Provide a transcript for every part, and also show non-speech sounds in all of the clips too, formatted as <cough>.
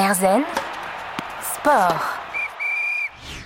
Erzen Sport.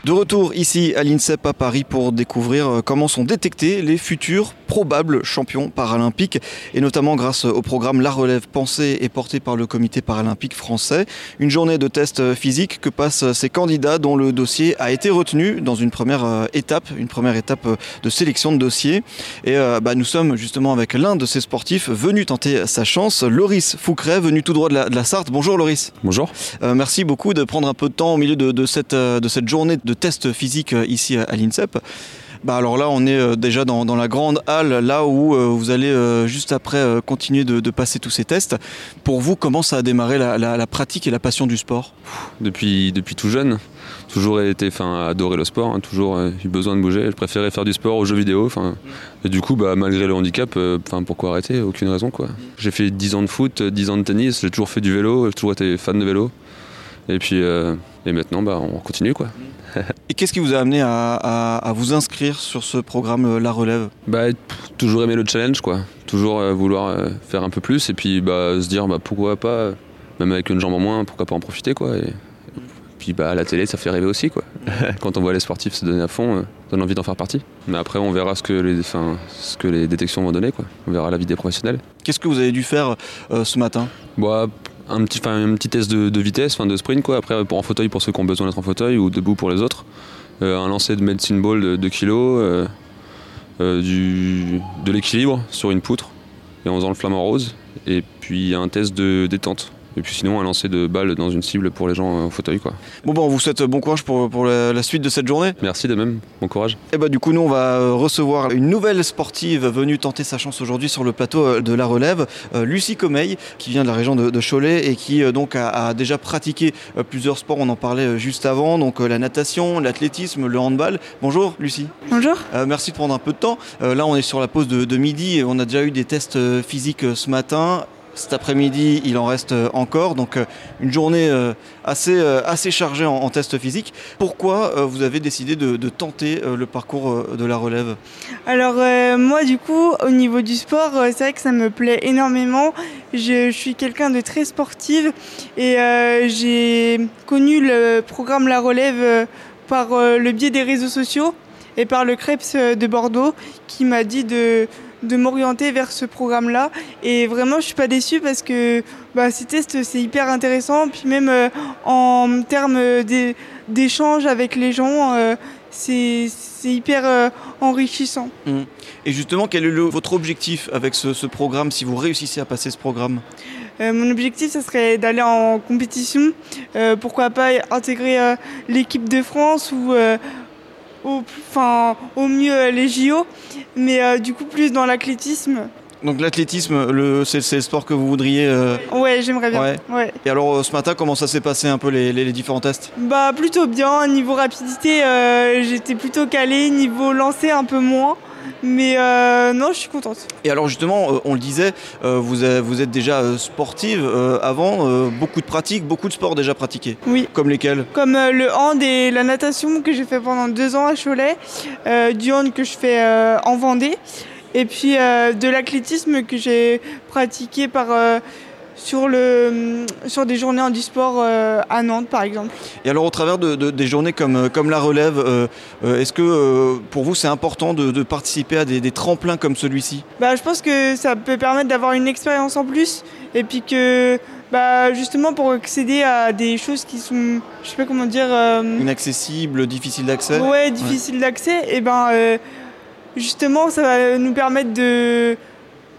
De retour ici à l'INSEP à Paris pour découvrir euh, comment sont détectés les futurs probables champions paralympiques et notamment grâce au programme La Relève pensée et porté par le comité paralympique français. Une journée de tests physiques que passent ces candidats dont le dossier a été retenu dans une première euh, étape, une première étape euh, de sélection de dossier. Et bah, nous sommes justement avec l'un de ces sportifs venu tenter sa chance, Loris Foucret, venu tout droit de la, Sarthe. Bonjour Loris. Bonjour. merci beaucoup de prendre un peu de temps au milieu de, cette, de cette journée de tests physiques ici à l'INSEP. Bah alors là, on est euh, déjà dans, la grande halle, là où euh, vous allez euh, juste après continuer de, passer tous ces tests. Pour vous, comment ça a démarré la, pratique et la passion du sport? Depuis, tout jeune, toujours été, adoré le sport, hein, toujours eu besoin de bouger. Je préférais faire du sport aux jeux vidéo. Et du coup, bah, malgré le handicap, pourquoi arrêter? Aucune raison. quoi. J'ai fait 10 ans de foot, 10 ans de tennis, j'ai toujours fait du vélo, j'ai toujours été fan de vélo. Et puis, et maintenant, bah, on continue quoi. <laughs> Et qu'est-ce qui vous a amené à, vous inscrire sur ce programme euh, La Relève? Bah, Toujours aimer le challenge, quoi. Toujours euh, vouloir euh, faire un peu plus et puis bah, se dire bah, pourquoi pas, même avec une jambe en moins, pourquoi pas en profiter, quoi. Et, puis bah, la télé, ça fait rêver aussi, quoi. <laughs> Quand on voit les sportifs se donner à fond, ça donne envie d'en faire partie. Mais après, on verra ce que les, ce que les détections vont donner, quoi. On verra la vie des professionnels. Qu'est-ce que vous avez dû faire ce matin? Bah, un petit, test de, vitesse, de sprint quoi. Après pour en fauteuil pour ceux qui ont besoin d'être en fauteuil ou debout pour les autres. Euh, un lancer de medicine ball de 2 kg, euh, euh, de l'équilibre sur une poutre et en faisant le flamant rose. Et puis un test de détente. Et puis sinon, un lancer de balle dans une cible pour les gens en fauteuil. Quoi. Bon, bon, on vous souhaite bon courage pour, pour la, suite de cette journée. Merci de même, bon courage. Et eh bah, du coup, nous, on va euh, recevoir une nouvelle sportive venue tenter sa chance aujourd'hui sur le plateau euh, de la relève, euh, Lucie Comeil, qui vient de la région de, Cholet et qui donc a, déjà pratiqué plusieurs sports. On en parlait juste avant, donc la natation, l'athlétisme, le handball. Bonjour, Lucie. Bonjour. merci de prendre un peu de temps. là, on est sur la pause de, de midi et on a déjà eu des tests physiques ce matin. Cet après-midi, il en reste euh, encore, donc euh, une journée euh, assez, assez chargée en, tests physiques. Pourquoi vous avez décidé de, tenter le parcours de la relève? Alors moi, du coup, au niveau du sport, c'est vrai que ça me plaît énormément. Je, suis quelqu'un de très sportive et j'ai connu le programme La Relève par le biais des réseaux sociaux et par le CREPS de Bordeaux qui m'a dit de de m'orienter vers ce programme-là. Et vraiment, je suis pas déçue parce que bah, ces tests, c'est hyper intéressant. Puis même euh, en termes d'échange avec les gens, euh, c'est hyper euh, enrichissant. Mmh. Et justement, quel est votre objectif avec ce, programme si vous réussissez à passer ce programme? Mon objectif, ce serait d'aller en compétition. pourquoi pas intégrer l'équipe de France ou au, enfin, au mieux les JO, mais euh, du coup plus dans l'athlétisme. Donc l'athlétisme, c'est, le sport que vous voudriez euh, Ouais, j'aimerais bien. Ouais. Et alors euh, ce matin, comment ça s'est passé un peu les, les, différents tests? Bah plutôt bien. Niveau rapidité, j'étais plutôt calé. Niveau lancer, un peu moins. Mais euh, non, je suis contente. Et alors justement, euh, on le disait, euh, vous, êtes déjà sportive avant, beaucoup de pratiques, beaucoup de sports déjà pratiqués. Oui. Comme lesquels? Comme le hand et la natation que j'ai fait pendant deux ans à Cholet, du hand que je fais en Vendée, et puis de l'athlétisme que j'ai pratiqué par sur, le, sur des journées en e-sport euh, à Nantes, par exemple. Et alors, au travers de, des journées comme, euh, comme la relève, euh, est-ce que pour vous, c'est important de, participer à des, tremplins comme celui-ci? Bah, Je pense que ça peut permettre d'avoir une expérience en plus et puis que bah, justement pour accéder à des choses qui sont, je sais pas comment dire... Inaccessibles, difficiles d'accès? Ouais, difficiles d'accès, et ben justement ça va nous permettre de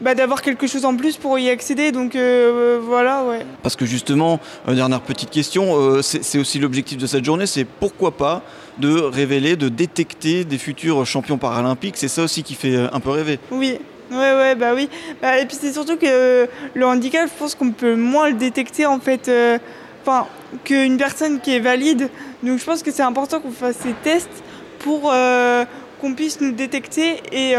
bah, d'avoir quelque chose en plus pour y accéder. Donc euh, voilà, ouais. Parce que justement, dernière petite question, euh, c'est aussi l'objectif de cette journée, c'est pourquoi pas de révéler, de détecter des futurs champions paralympiques. C'est ça aussi qui fait euh, un peu rêver. Oui. Ouais, ouais, bah oui. Bah, et puis c'est surtout que le handicap, je pense qu'on peut moins le détecter en fait, enfin, qu'une personne qui est valide. Donc je pense que c'est important qu'on fasse ces tests pour qu'on puisse nous détecter et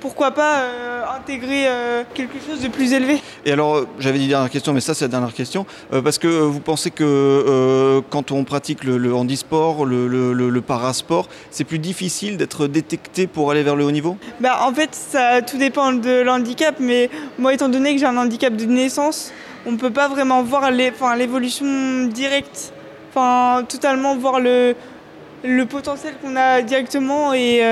pourquoi pas euh, intégrer euh, quelque chose de plus élevé. Et alors, euh, j'avais dit dernière question, mais ça c'est la dernière question, parce que vous pensez que quand on pratique le, handisport, le, le, parasport, c'est plus difficile d'être détecté pour aller vers le haut niveau? Bah, En fait, ça tout dépend de l'handicap, mais moi étant donné que j'ai un handicap de naissance, on peut pas vraiment voir l'évolution directe, enfin totalement voir le, le potentiel qu'on a directement et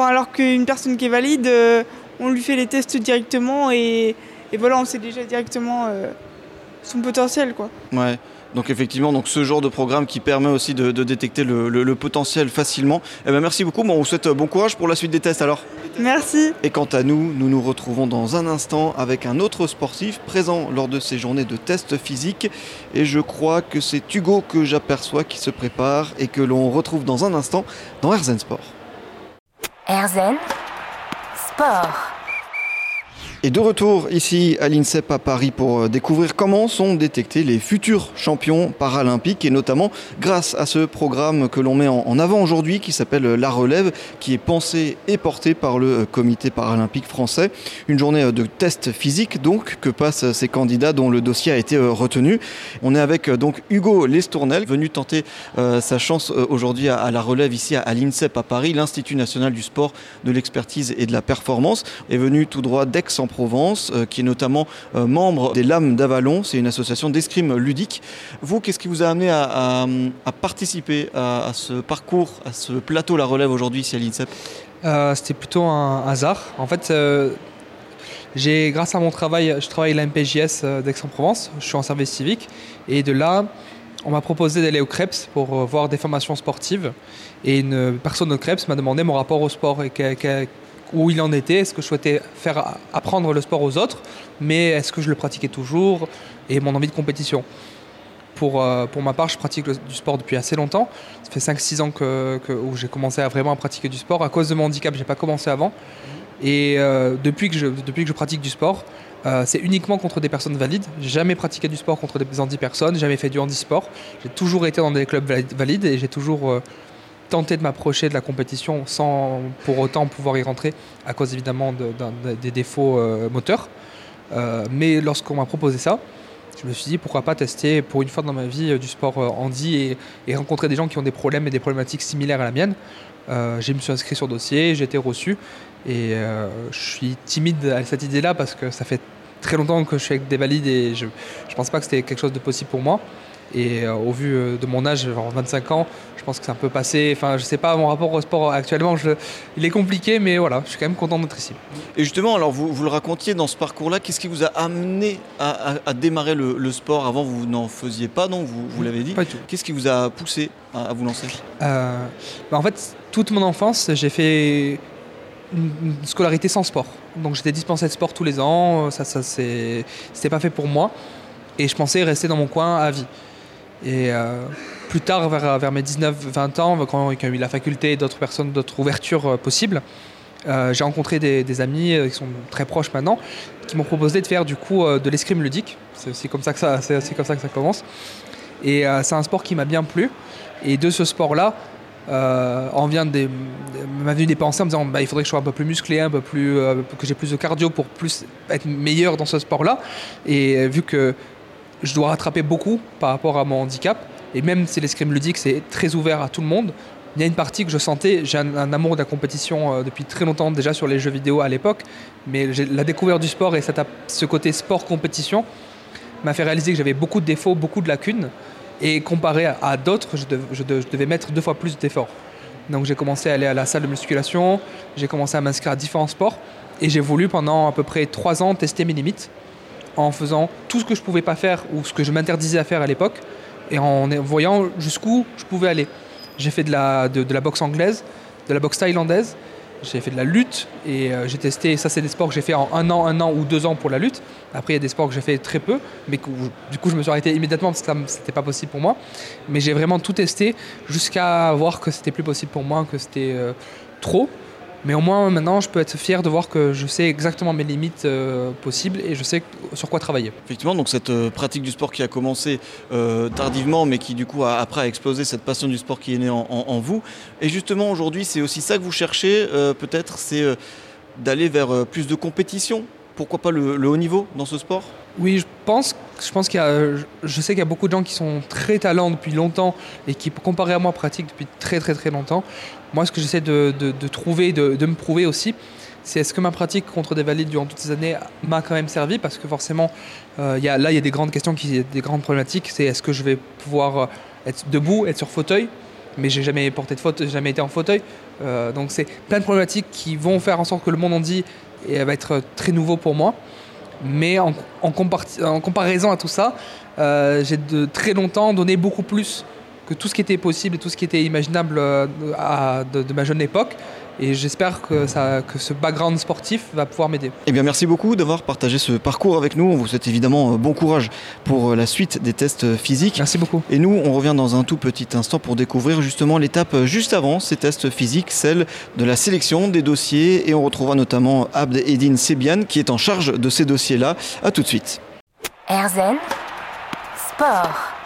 enfin alors qu'une personne qui est valide, euh, on lui fait les tests directement et, et voilà, on sait déjà directement euh, son potentiel quoi. Ouais. Donc effectivement, donc ce genre de programme qui permet aussi de, détecter le, potentiel facilement. Eh ben merci beaucoup. Bon, on vous souhaite bon courage pour la suite des tests alors. Merci. Et quant à nous, nous nous retrouvons dans un instant avec un autre sportif présent lors de ces journées de tests physiques. Et je crois que c'est Hugo que j'aperçois qui se prépare et que l'on retrouve dans un instant dans Erzen Sport. Erzen Sport. Et de retour ici à l'INSEP à Paris pour euh, découvrir comment sont détectés les futurs champions paralympiques et notamment grâce à ce programme que l'on met en avant aujourd'hui qui s'appelle La Relève, qui est pensé et porté par le euh, comité paralympique français. Une journée euh, de tests physiques donc que passent ces candidats dont le dossier a été retenu. On est avec donc Hugo Lestournel, venu tenter sa chance aujourd'hui à, La Relève ici à, l'INSEP à Paris, l'Institut national du sport, de l'expertise et de la performance, est venu tout droit d'Aix en Provence, euh, qui est notamment euh, membre des Lames d'Avalon. C'est une association d'escrime ludique. Vous, qu'est-ce qui vous a amené à, participer à, ce parcours, à ce plateau La Relève aujourd'hui ici à l'INSEP euh, C'était plutôt un hasard. En fait, j'ai, grâce à mon travail, je travaille à la MPJS d'Aix-en-Provence. Je suis en service civique. Et de là, on m'a proposé d'aller au CREPS pour voir des formations sportives. Et une personne au CREPS m'a demandé mon rapport au sport et où il en était, est-ce que je souhaitais faire apprendre le sport aux autres, mais est-ce que je le pratiquais toujours et mon envie de compétition. Pour, euh, pour ma part, je pratique du sport depuis assez longtemps. Ça fait 5-6 ans que, où j'ai commencé à vraiment pratiquer du sport. À cause de mon handicap, je n'ai pas commencé avant. Et euh, depuis, que je, depuis que je pratique du sport, euh, c'est uniquement contre des personnes valides. J'ai jamais pratiqué du sport contre des handipersonnes, jamais fait du handisport. J'ai toujours été dans des clubs valides et j'ai toujours tenter de m'approcher de la compétition sans pour autant pouvoir y rentrer à cause évidemment des défauts euh, moteurs. Euh, mais lorsqu'on m'a proposé ça, je me suis dit pourquoi pas tester pour une fois dans ma vie euh, du sport handi et, rencontrer des gens qui ont des problèmes et des problématiques similaires à la mienne. je me suis inscrit sur dossier, j'ai été reçu et je suis timide à cette idée-là parce que ça fait très longtemps que je suis avec des valides et je ne pense pas que c'était quelque chose de possible pour moi. Et euh, au vu euh, de mon âge, 25 ans, je pense que c'est un peu passé. Enfin, je sais pas, mon rapport au sport actuellement, il est compliqué, mais voilà, je suis quand même content d'être ici. Et justement, alors vous, vous le racontiez dans ce parcours-là, qu'est-ce qui vous a amené à, démarrer le, sport? Avant, vous n'en faisiez pas, non? Vous, vous l'avez dit Pas du tout. Qu'est-ce qui vous a poussé à, vous lancer? Euh, bah, En fait, toute mon enfance, j'ai fait une scolarité sans sport. Donc j'étais dispensé de sport tous les ans, ça, ça c'était pas fait pour moi. Et je pensais rester dans mon coin à vie. Et euh, plus tard, vers, mes 19-20 ans, quand il y a eu la faculté et d'autres personnes, d'autres ouvertures euh, possibles, euh, j'ai rencontré des, amis qui sont très proches maintenant, qui m'ont proposé de faire du coup de l'escrime ludique. C'est comme ça que ça, c'est comme ça que ça commence. Et c'est un sport qui m'a bien plu. Et de ce sport-là, on vient des, m'a venu des pensées en me disant bah, il faudrait que je sois un peu plus musclé, un peu plus, que j'ai plus de cardio pour plus être meilleur dans ce sport-là. Et vu que je dois rattraper beaucoup par rapport à mon handicap. Et même si l'escrime ludique, c'est très ouvert à tout le monde, il y a une partie que je sentais, j'ai un, amour de la compétition euh, depuis très longtemps déjà sur les jeux vidéo à l'époque, mais la découverte du sport et ce côté sport-compétition m'a fait réaliser que j'avais beaucoup de défauts, beaucoup de lacunes, et comparé à, d'autres, je, je, devais mettre deux fois plus d'efforts. Donc j'ai commencé à aller à la salle de musculation, j'ai commencé à m'inscrire à différents sports, et j'ai voulu pendant à peu près trois ans tester mes limites en faisant tout ce que je pouvais pas faire ou ce que je m'interdisais à faire à l'époque et en voyant jusqu'où je pouvais aller. J'ai fait de la, boxe anglaise, de la boxe thaïlandaise, j'ai fait de la lutte et euh, j'ai testé, ça c'est des sports que j'ai fait en un an, un an ou deux ans pour la lutte. Après il y a des sports que j'ai fait très peu, mais du coup je me suis arrêté immédiatement parce que c'était pas possible pour moi. Mais j'ai vraiment tout testé jusqu'à voir que c'était plus possible pour moi, que c'était euh, trop. Mais au moins maintenant, je peux être fier de voir que je sais exactement mes limites euh, possibles et je sais sur quoi travailler. Effectivement, donc cette euh, pratique du sport qui a commencé euh, tardivement, mais qui du coup a, après a explosé, cette passion du sport qui est née en, vous. Et justement aujourd'hui, c'est aussi ça que vous cherchez, peut-être, c'est d'aller vers plus de compétition. Pourquoi pas le, haut niveau dans ce sport? Oui, je pense, je pense qu'il y a, je sais qu'il y a beaucoup de gens qui sont très talents depuis longtemps et qui, comparé à moi, pratiquent depuis très très très longtemps. Moi, ce que j'essaie de, trouver, de, me prouver aussi, c'est est-ce que ma pratique contre des valides durant toutes ces années m'a quand même servi? Parce que forcément, euh, y a, là, il y a des grandes questions, qui, des grandes problématiques. C'est est-ce que je vais pouvoir euh, être debout, être sur fauteuil? Mais j'ai jamais porté de fauteuil, jamais été en fauteuil. Euh, donc c'est plein de problématiques qui vont faire en sorte que le monde en dit et va être très nouveau pour moi. Mais en, comparaison à tout ça, euh, j'ai de très longtemps donné beaucoup plus que tout ce qui était possible et tout ce qui était imaginable euh, de ma jeune époque et j'espère que, ça, que ce background sportif va pouvoir m'aider. Eh bien, merci beaucoup d'avoir partagé ce parcours avec nous. On vous souhaite évidemment euh, bon courage pour la suite des tests physiques. Merci beaucoup. Et nous, on revient dans un tout petit instant pour découvrir justement l'étape juste avant ces tests physiques, celle de la sélection des dossiers. Et on retrouvera notamment Abd Edine Sebian qui est en charge de ces dossiers-là. A tout de suite. Erzen Sport.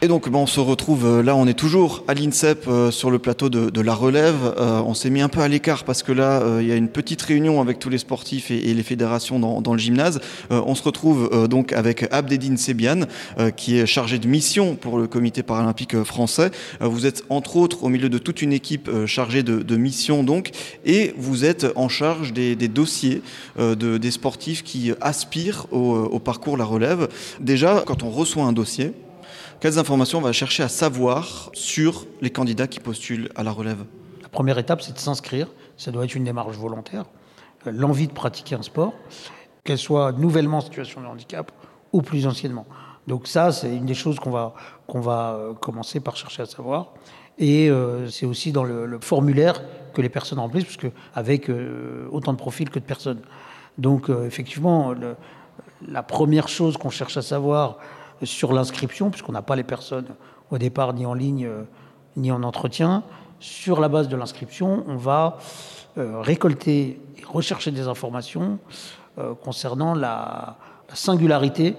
Et donc bon, on se retrouve euh, là, on est toujours à l'INSEP euh, sur le plateau de, la relève. Euh, on s'est mis un peu à l'écart parce que là, il y a une petite réunion avec tous les sportifs et, les fédérations dans, le gymnase. On se retrouve donc avec Abdedine Sebian, qui est chargé de mission pour le comité paralympique français. vous êtes entre autres au milieu de toute une équipe chargée de, de mission donc, et vous êtes en charge des, dossiers de, des sportifs qui aspirent au, au parcours la relève. Déjà, quand on reçoit un dossier, quelles informations on va chercher à savoir sur les candidats qui postulent à la relève? La première étape, c'est de s'inscrire. Ça doit être une démarche volontaire. L'envie de pratiquer un sport, qu'elle soit nouvellement en situation de handicap ou plus anciennement. Donc ça, c'est une des choses qu'on va, va commencer par chercher à savoir. Et euh, c'est aussi dans le, formulaire que les personnes remplissent, puisque avec euh, autant de profils que de personnes. Donc euh, effectivement, la première chose qu'on cherche à savoir, sur l'inscription, puisqu'on n'a pas les personnes au départ ni en ligne euh, ni en entretien. Sur la base de l'inscription, on va euh, récolter et rechercher des informations euh, concernant la, la, singularité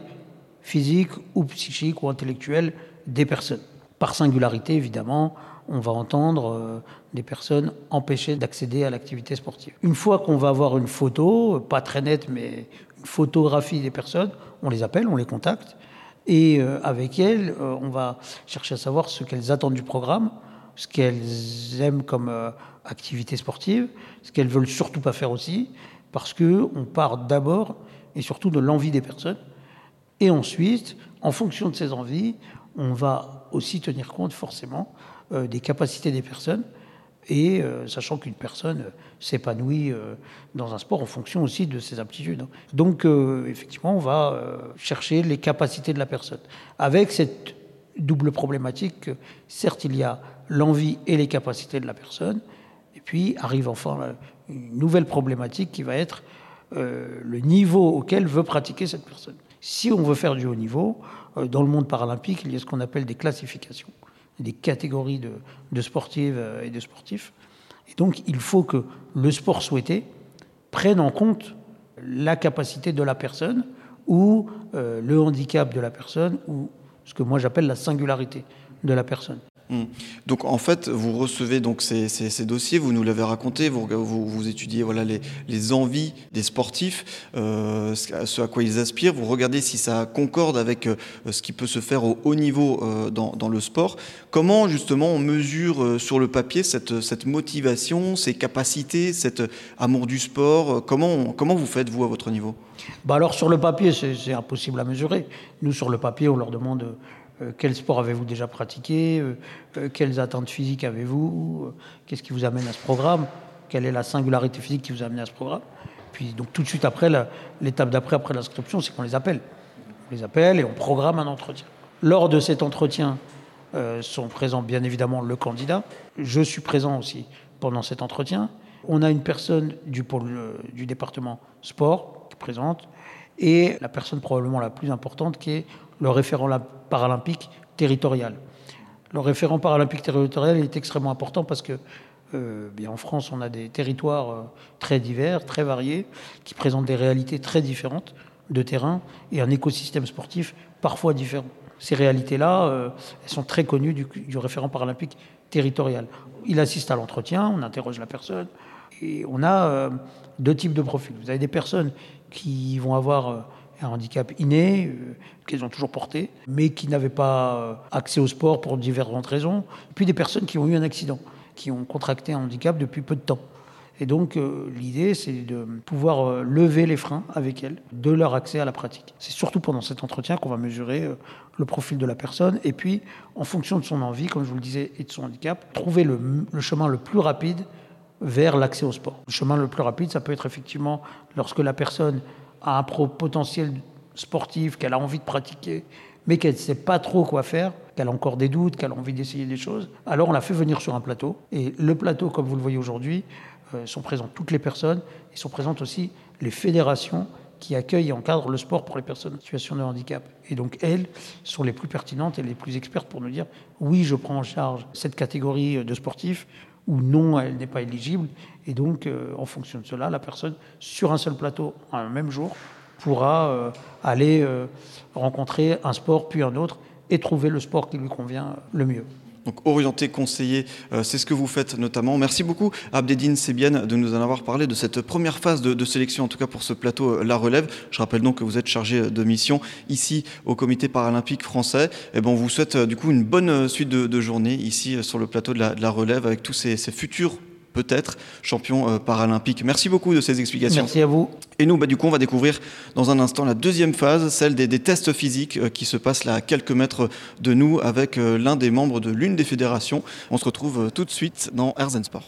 physique ou psychique ou intellectuelle des personnes. Par singularité, évidemment, on va entendre des personnes empêchées d'accéder à l'activité sportive. Une fois qu'on va avoir une photo, pas très nette, mais une photographie des personnes, on les appelle, on les contacte, et euh, avec elles, euh, on va chercher à savoir ce qu'elles attendent du programme, ce qu'elles aiment comme euh, activité sportive, ce qu'elles veulent surtout pas faire aussi, parce que on part d'abord et surtout de l'envie des personnes, et ensuite, en fonction de ces envies, on va aussi tenir compte forcément des capacités des personnes et euh, sachant qu'une personne s'épanouit euh, dans un sport en fonction aussi de ses aptitudes. Donc euh, effectivement, on va euh, chercher les capacités de la personne. Avec cette double problématique, que, certes il y a l'envie et les capacités de la personne, et puis arrive enfin une nouvelle problématique qui va être euh, le niveau auquel veut pratiquer cette personne. Si on veut faire du haut niveau, euh, dans le monde paralympique, il y a ce qu'on appelle des classifications des catégories de, sportives et de sportifs. Et donc, il faut que le sport souhaité prenne en compte la capacité de la personne ou euh, le handicap de la personne ou ce que moi j'appelle la singularité de la personne. Mmh. Donc en fait, vous recevez donc ces, dossiers, vous nous l'avez raconté, vous, vous, étudiez voilà les, envies des sportifs, euh, ce à quoi ils aspirent, vous regardez si ça concorde avec euh, ce qui peut se faire au haut niveau euh, dans, le sport. Comment justement on mesure sur le papier cette, cette motivation, ces capacités, cet amour du sport Comment comment vous faites vous à votre niveau? Bah alors sur le papier, c'est impossible à mesurer. Nous sur le papier, on leur demande quel sport avez-vous déjà pratiqué euh, euh, Quelles attentes physiques avez-vous Qu'est-ce qui vous amène à ce programme Quelle est la singularité physique qui vous a amené à ce programme Puis donc tout de suite après, l'étape d'après, après, l'inscription, c'est qu'on les appelle. On les appelle et on programme un entretien. Lors de cet entretien, euh, sont présents bien évidemment le candidat. Je suis présent aussi pendant cet entretien. On a une personne du pôle du département sport qui présente et la personne probablement la plus importante qui est le référent paralympique territorial. Le référent paralympique territorial est extrêmement important parce que euh, bien en France, on a des territoires euh, très divers, très variés, qui présentent des réalités très différentes de terrain et un écosystème sportif parfois différent. Ces réalités-là, euh, elles sont très connues du, référent paralympique territorial. Il assiste à l'entretien, on interroge la personne, et on a deux types de profils. Vous avez des personnes qui vont avoir un handicap inné, euh, qu'ils ont toujours porté, mais qui n'avaient pas euh, accès au sport pour diverses raisons. Puis des personnes qui ont eu un accident, qui ont contracté un handicap depuis peu de temps. Et donc euh, l'idée, c'est de pouvoir lever les freins avec elles, de leur accès à la pratique. C'est surtout pendant cet entretien qu'on va mesurer le profil de la personne et puis, en fonction de son envie, comme je vous le disais, et de son handicap, trouver le chemin le plus rapide vers l'accès au sport. Le chemin le plus rapide, ça peut être effectivement lorsque la personne a un potentiel sportif, qu'elle a envie de pratiquer, mais qu'elle ne sait pas trop quoi faire, qu'elle a encore des doutes, qu'elle a envie d'essayer des choses, alors on la fait venir sur un plateau. Et le plateau, comme vous le voyez aujourd'hui, euh, sont présentes toutes les personnes et sont présentes aussi les fédérations qui accueillent et encadrent le sport pour les personnes en situation de handicap. Et donc elles sont les plus pertinentes et les plus expertes pour nous dire oui, je prends en charge cette catégorie de sportifs ou non, elle n'est pas éligible. Et donc, euh, en fonction de cela, la personne, sur un seul plateau, un même jour, pourra euh, aller euh, rencontrer un sport puis un autre et trouver le sport qui lui convient le mieux. Donc orienté, conseiller, euh, c'est ce que vous faites notamment. Merci beaucoup Abdedine Sébienne de nous en avoir parlé de cette première phase de, sélection, en tout cas pour ce plateau La Relève. Je rappelle donc que vous êtes chargé de mission ici au Comité paralympique français. Et eh bon, on vous souhaite du coup une bonne suite de, journée ici sur le plateau de la, Relève avec tous ces futurs peut-être champion euh, paralympique. Merci beaucoup de ces explications. Merci à vous. Et nous, bah, du coup, on va découvrir dans un instant la deuxième phase, celle des, tests physiques euh, qui se passent là à quelques mètres de nous avec euh, l'un des membres de l'une des fédérations. On se retrouve tout de suite dans Herzen Sport.